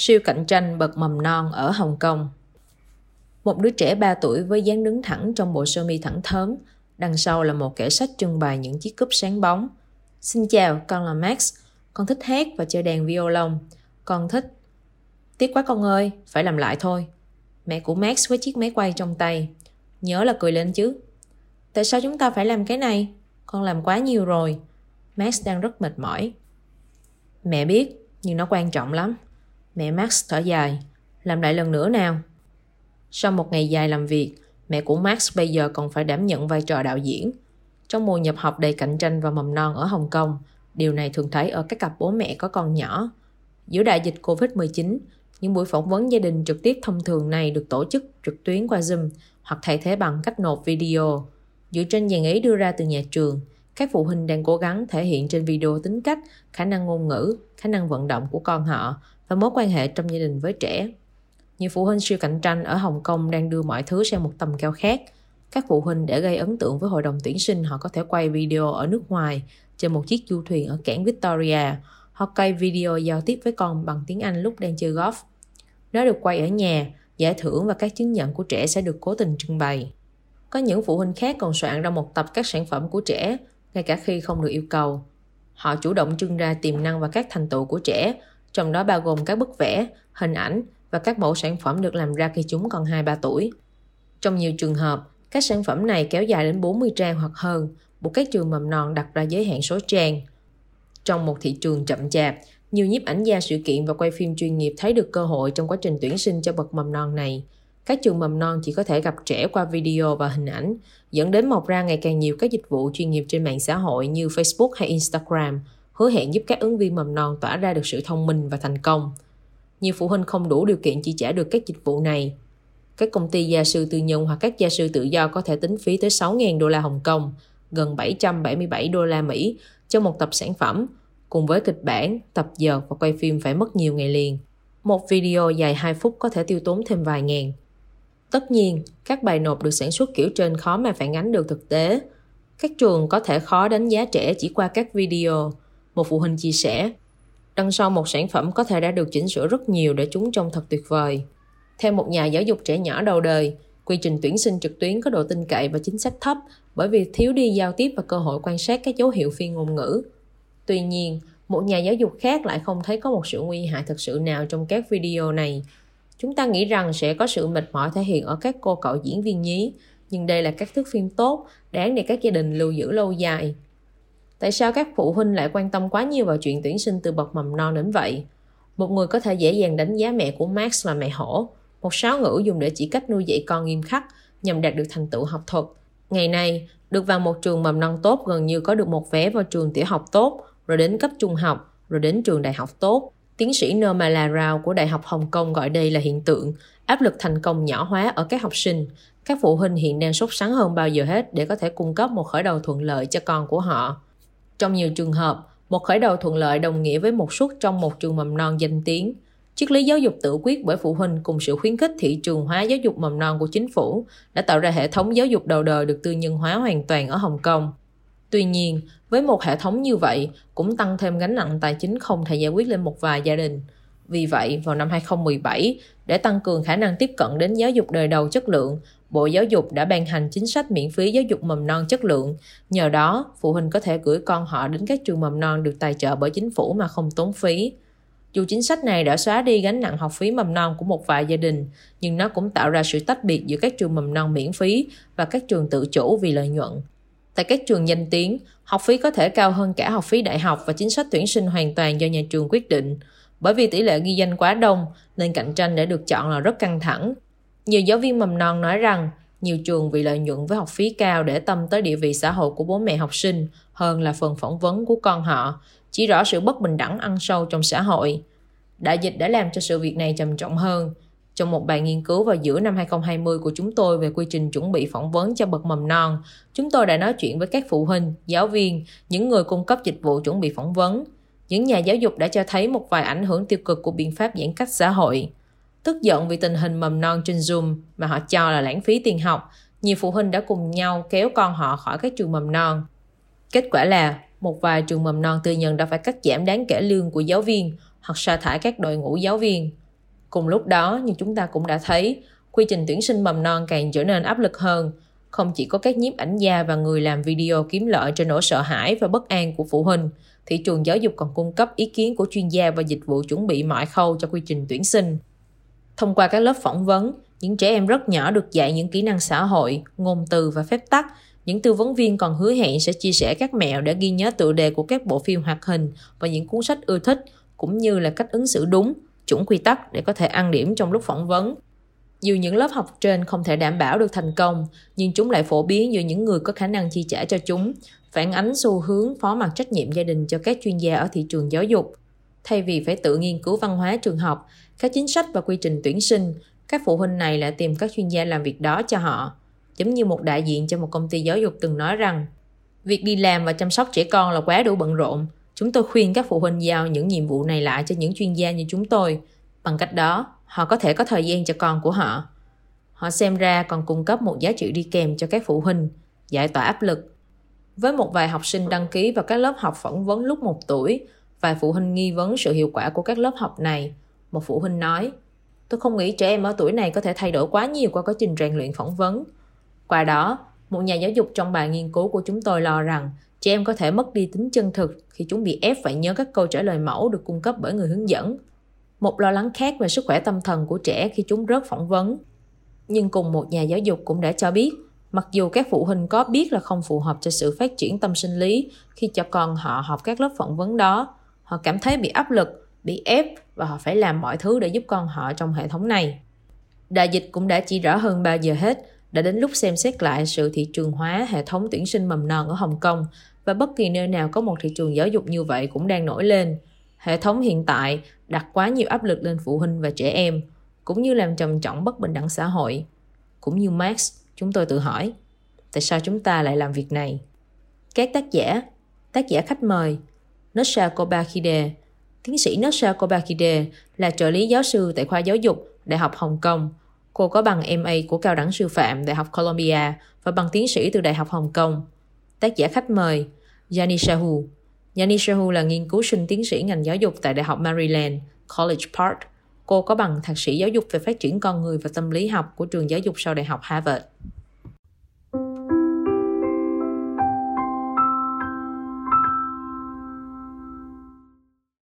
Siêu cạnh tranh bậc mầm non ở Hồng Kông Một đứa trẻ 3 tuổi với dáng đứng thẳng trong bộ sơ mi thẳng thớm, đằng sau là một kẻ sách trưng bày những chiếc cúp sáng bóng. Xin chào, con là Max. Con thích hát và chơi đàn violon. Con thích... Tiếc quá con ơi, phải làm lại thôi. Mẹ của Max với chiếc máy quay trong tay. Nhớ là cười lên chứ. Tại sao chúng ta phải làm cái này? Con làm quá nhiều rồi. Max đang rất mệt mỏi. Mẹ biết, nhưng nó quan trọng lắm. Mẹ Max thở dài. Làm lại lần nữa nào. Sau một ngày dài làm việc, mẹ của Max bây giờ còn phải đảm nhận vai trò đạo diễn. Trong mùa nhập học đầy cạnh tranh và mầm non ở Hồng Kông, điều này thường thấy ở các cặp bố mẹ có con nhỏ. Giữa đại dịch Covid-19, những buổi phỏng vấn gia đình trực tiếp thông thường này được tổ chức trực tuyến qua Zoom hoặc thay thế bằng cách nộp video. Dựa trên dàn ý đưa ra từ nhà trường, các phụ huynh đang cố gắng thể hiện trên video tính cách, khả năng ngôn ngữ, khả năng vận động của con họ và mối quan hệ trong gia đình với trẻ. Nhiều phụ huynh siêu cạnh tranh ở Hồng Kông đang đưa mọi thứ sang một tầm cao khác. Các phụ huynh để gây ấn tượng với hội đồng tuyển sinh họ có thể quay video ở nước ngoài trên một chiếc du thuyền ở cảng Victoria hoặc quay video giao tiếp với con bằng tiếng Anh lúc đang chơi golf. Nó được quay ở nhà, giải thưởng và các chứng nhận của trẻ sẽ được cố tình trưng bày. Có những phụ huynh khác còn soạn ra một tập các sản phẩm của trẻ, ngay cả khi không được yêu cầu. Họ chủ động trưng ra tiềm năng và các thành tựu của trẻ, trong đó bao gồm các bức vẽ, hình ảnh và các mẫu sản phẩm được làm ra khi chúng còn 2-3 tuổi. Trong nhiều trường hợp, các sản phẩm này kéo dài đến 40 trang hoặc hơn, buộc các trường mầm non đặt ra giới hạn số trang. Trong một thị trường chậm chạp, nhiều nhiếp ảnh gia sự kiện và quay phim chuyên nghiệp thấy được cơ hội trong quá trình tuyển sinh cho bậc mầm non này. Các trường mầm non chỉ có thể gặp trẻ qua video và hình ảnh, dẫn đến mọc ra ngày càng nhiều các dịch vụ chuyên nghiệp trên mạng xã hội như Facebook hay Instagram, hứa hẹn giúp các ứng viên mầm non tỏa ra được sự thông minh và thành công. Nhiều phụ huynh không đủ điều kiện chi trả được các dịch vụ này. Các công ty gia sư tư nhân hoặc các gia sư tự do có thể tính phí tới 6.000 đô la Hồng Kông, gần 777 đô la Mỹ cho một tập sản phẩm, cùng với kịch bản, tập giờ và quay phim phải mất nhiều ngày liền. Một video dài 2 phút có thể tiêu tốn thêm vài ngàn. Tất nhiên, các bài nộp được sản xuất kiểu trên khó mà phản ánh được thực tế. Các trường có thể khó đánh giá trẻ chỉ qua các video. Một phụ huynh chia sẻ, đằng sau một sản phẩm có thể đã được chỉnh sửa rất nhiều để chúng trông thật tuyệt vời. Theo một nhà giáo dục trẻ nhỏ đầu đời, quy trình tuyển sinh trực tuyến có độ tin cậy và chính sách thấp bởi vì thiếu đi giao tiếp và cơ hội quan sát các dấu hiệu phi ngôn ngữ. Tuy nhiên, một nhà giáo dục khác lại không thấy có một sự nguy hại thực sự nào trong các video này. Chúng ta nghĩ rằng sẽ có sự mệt mỏi thể hiện ở các cô cậu diễn viên nhí, nhưng đây là các thước phim tốt, đáng để các gia đình lưu giữ lâu dài. Tại sao các phụ huynh lại quan tâm quá nhiều vào chuyện tuyển sinh từ bậc mầm non đến vậy? Một người có thể dễ dàng đánh giá mẹ của Max là mẹ hổ, một sáo ngữ dùng để chỉ cách nuôi dạy con nghiêm khắc nhằm đạt được thành tựu học thuật. Ngày nay, được vào một trường mầm non tốt gần như có được một vé vào trường tiểu học tốt, rồi đến cấp trung học, rồi đến trường đại học tốt. Tiến sĩ Nirmala Rao của Đại học Hồng Kông gọi đây là hiện tượng áp lực thành công nhỏ hóa ở các học sinh. Các phụ huynh hiện đang sốt sắng hơn bao giờ hết để có thể cung cấp một khởi đầu thuận lợi cho con của họ. Trong nhiều trường hợp, một khởi đầu thuận lợi đồng nghĩa với một suất trong một trường mầm non danh tiếng. Triết lý giáo dục tự quyết bởi phụ huynh cùng sự khuyến khích thị trường hóa giáo dục mầm non của chính phủ đã tạo ra hệ thống giáo dục đầu đời được tư nhân hóa hoàn toàn ở Hồng Kông. Tuy nhiên, với một hệ thống như vậy cũng tăng thêm gánh nặng tài chính không thể giải quyết lên một vài gia đình. Vì vậy, vào năm 2017, để tăng cường khả năng tiếp cận đến giáo dục đời đầu chất lượng, Bộ Giáo dục đã ban hành chính sách miễn phí giáo dục mầm non chất lượng. Nhờ đó, phụ huynh có thể gửi con họ đến các trường mầm non được tài trợ bởi chính phủ mà không tốn phí. Dù chính sách này đã xóa đi gánh nặng học phí mầm non của một vài gia đình, nhưng nó cũng tạo ra sự tách biệt giữa các trường mầm non miễn phí và các trường tự chủ vì lợi nhuận. Tại các trường danh tiếng, học phí có thể cao hơn cả học phí đại học và chính sách tuyển sinh hoàn toàn do nhà trường quyết định. Bởi vì tỷ lệ ghi danh quá đông, nên cạnh tranh để được chọn là rất căng thẳng. Nhiều giáo viên mầm non nói rằng nhiều trường vì lợi nhuận với học phí cao để tâm tới địa vị xã hội của bố mẹ học sinh hơn là phần phỏng vấn của con họ, chỉ rõ sự bất bình đẳng ăn sâu trong xã hội. Đại dịch đã làm cho sự việc này trầm trọng hơn. Trong một bài nghiên cứu vào giữa năm 2020 của chúng tôi về quy trình chuẩn bị phỏng vấn cho bậc mầm non, chúng tôi đã nói chuyện với các phụ huynh, giáo viên, những người cung cấp dịch vụ chuẩn bị phỏng vấn. Những nhà giáo dục đã cho thấy một vài ảnh hưởng tiêu cực của biện pháp giãn cách xã hội. Tức giận vì tình hình mầm non trên Zoom mà họ cho là lãng phí tiền học, nhiều phụ huynh đã cùng nhau kéo con họ khỏi các trường mầm non. Kết quả là một vài trường mầm non tư nhân đã phải cắt giảm đáng kể lương của giáo viên hoặc sa thải các đội ngũ giáo viên. Cùng lúc đó, như chúng ta cũng đã thấy, quy trình tuyển sinh mầm non càng trở nên áp lực hơn. Không chỉ có các nhiếp ảnh gia và người làm video kiếm lợi cho nỗi sợ hãi và bất an của phụ huynh, thị trường giáo dục còn cung cấp ý kiến của chuyên gia và dịch vụ chuẩn bị mọi khâu cho quy trình tuyển sinh. Thông qua các lớp phỏng vấn, những trẻ em rất nhỏ được dạy những kỹ năng xã hội, ngôn từ và phép tắc. Những tư vấn viên còn hứa hẹn sẽ chia sẻ các mẹo để ghi nhớ tựa đề của các bộ phim hoạt hình và những cuốn sách ưa thích, cũng như là cách ứng xử đúng, chuẩn quy tắc để có thể ăn điểm trong lúc phỏng vấn. Dù những lớp học trên không thể đảm bảo được thành công, nhưng chúng lại phổ biến giữa những người có khả năng chi trả cho chúng, phản ánh xu hướng phó mặt trách nhiệm gia đình cho các chuyên gia ở thị trường giáo dục. Thay vì phải tự nghiên cứu văn hóa trường học, các chính sách và quy trình tuyển sinh, các phụ huynh này lại tìm các chuyên gia làm việc đó cho họ. Giống như một đại diện cho một công ty giáo dục từng nói rằng, việc đi làm và chăm sóc trẻ con là quá đủ bận rộn. Chúng tôi khuyên các phụ huynh giao những nhiệm vụ này lại cho những chuyên gia như chúng tôi. Bằng cách đó, họ có thể có thời gian cho con của họ. Họ xem ra còn cung cấp một giá trị đi kèm cho các phụ huynh, giải tỏa áp lực. Với một vài học sinh đăng ký vào các lớp học phỏng vấn lúc một tuổi, vài phụ huynh nghi vấn sự hiệu quả của các lớp học này. Một phụ huynh nói, tôi không nghĩ trẻ em ở tuổi này có thể thay đổi quá nhiều qua quá trình rèn luyện phỏng vấn. Qua đó, một nhà giáo dục trong bài nghiên cứu của chúng tôi lo rằng trẻ em có thể mất đi tính chân thực khi chúng bị ép phải nhớ các câu trả lời mẫu được cung cấp bởi người hướng dẫn một lo lắng khác về sức khỏe tâm thần của trẻ khi chúng rớt phỏng vấn. Nhưng cùng một nhà giáo dục cũng đã cho biết, mặc dù các phụ huynh có biết là không phù hợp cho sự phát triển tâm sinh lý khi cho con họ học các lớp phỏng vấn đó, họ cảm thấy bị áp lực, bị ép và họ phải làm mọi thứ để giúp con họ trong hệ thống này. Đại dịch cũng đã chỉ rõ hơn 3 giờ hết, đã đến lúc xem xét lại sự thị trường hóa hệ thống tuyển sinh mầm non ở Hồng Kông và bất kỳ nơi nào có một thị trường giáo dục như vậy cũng đang nổi lên. Hệ thống hiện tại đặt quá nhiều áp lực lên phụ huynh và trẻ em, cũng như làm trầm trọng bất bình đẳng xã hội. Cũng như Marx, chúng tôi tự hỏi, tại sao chúng ta lại làm việc này? Các tác giả, tác giả khách mời, Nosha Kobakide, tiến sĩ Nosha Kobakide là trợ lý giáo sư tại khoa giáo dục Đại học Hồng Kông. Cô có bằng MA của Cao đẳng sư phạm Đại học Columbia và bằng tiến sĩ từ Đại học Hồng Kông. Tác giả khách mời, Janisahu. Yanisha Hu là nghiên cứu sinh tiến sĩ ngành giáo dục tại Đại học Maryland, College Park. Cô có bằng thạc sĩ giáo dục về phát triển con người và tâm lý học của trường giáo dục sau Đại học Harvard.